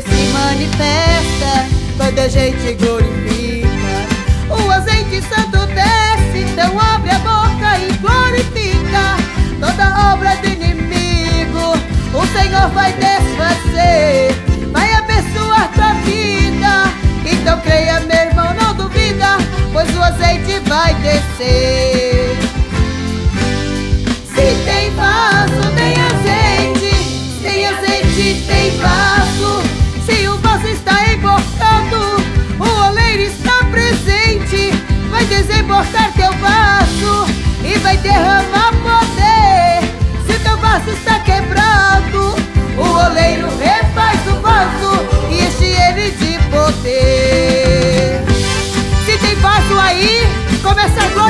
se manifesta. quando a gente gosta.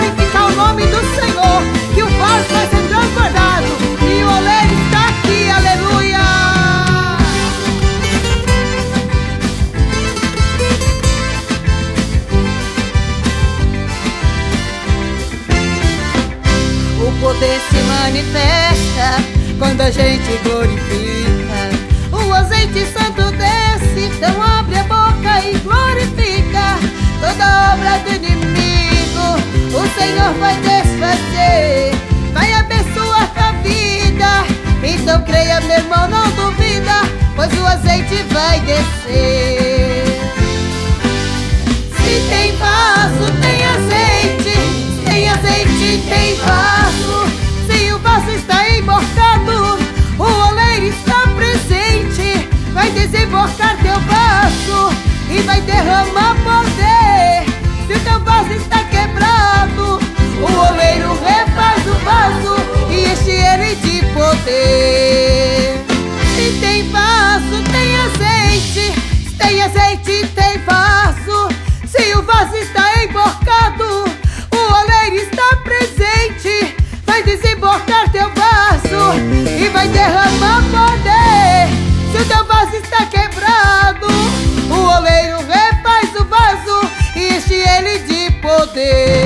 glorificar o nome do Senhor, que o vaso vai ser transbordado e o oleiro está aqui, aleluia! O poder se manifesta quando a gente glorifica irmão, não duvida, pois o azeite vai descer. Se tem vaso, tem azeite. Se tem azeite, tem vaso. Se o vaso está emborcado, o oleiro está presente. Vai desemborcar teu vaso e vai derramar Este.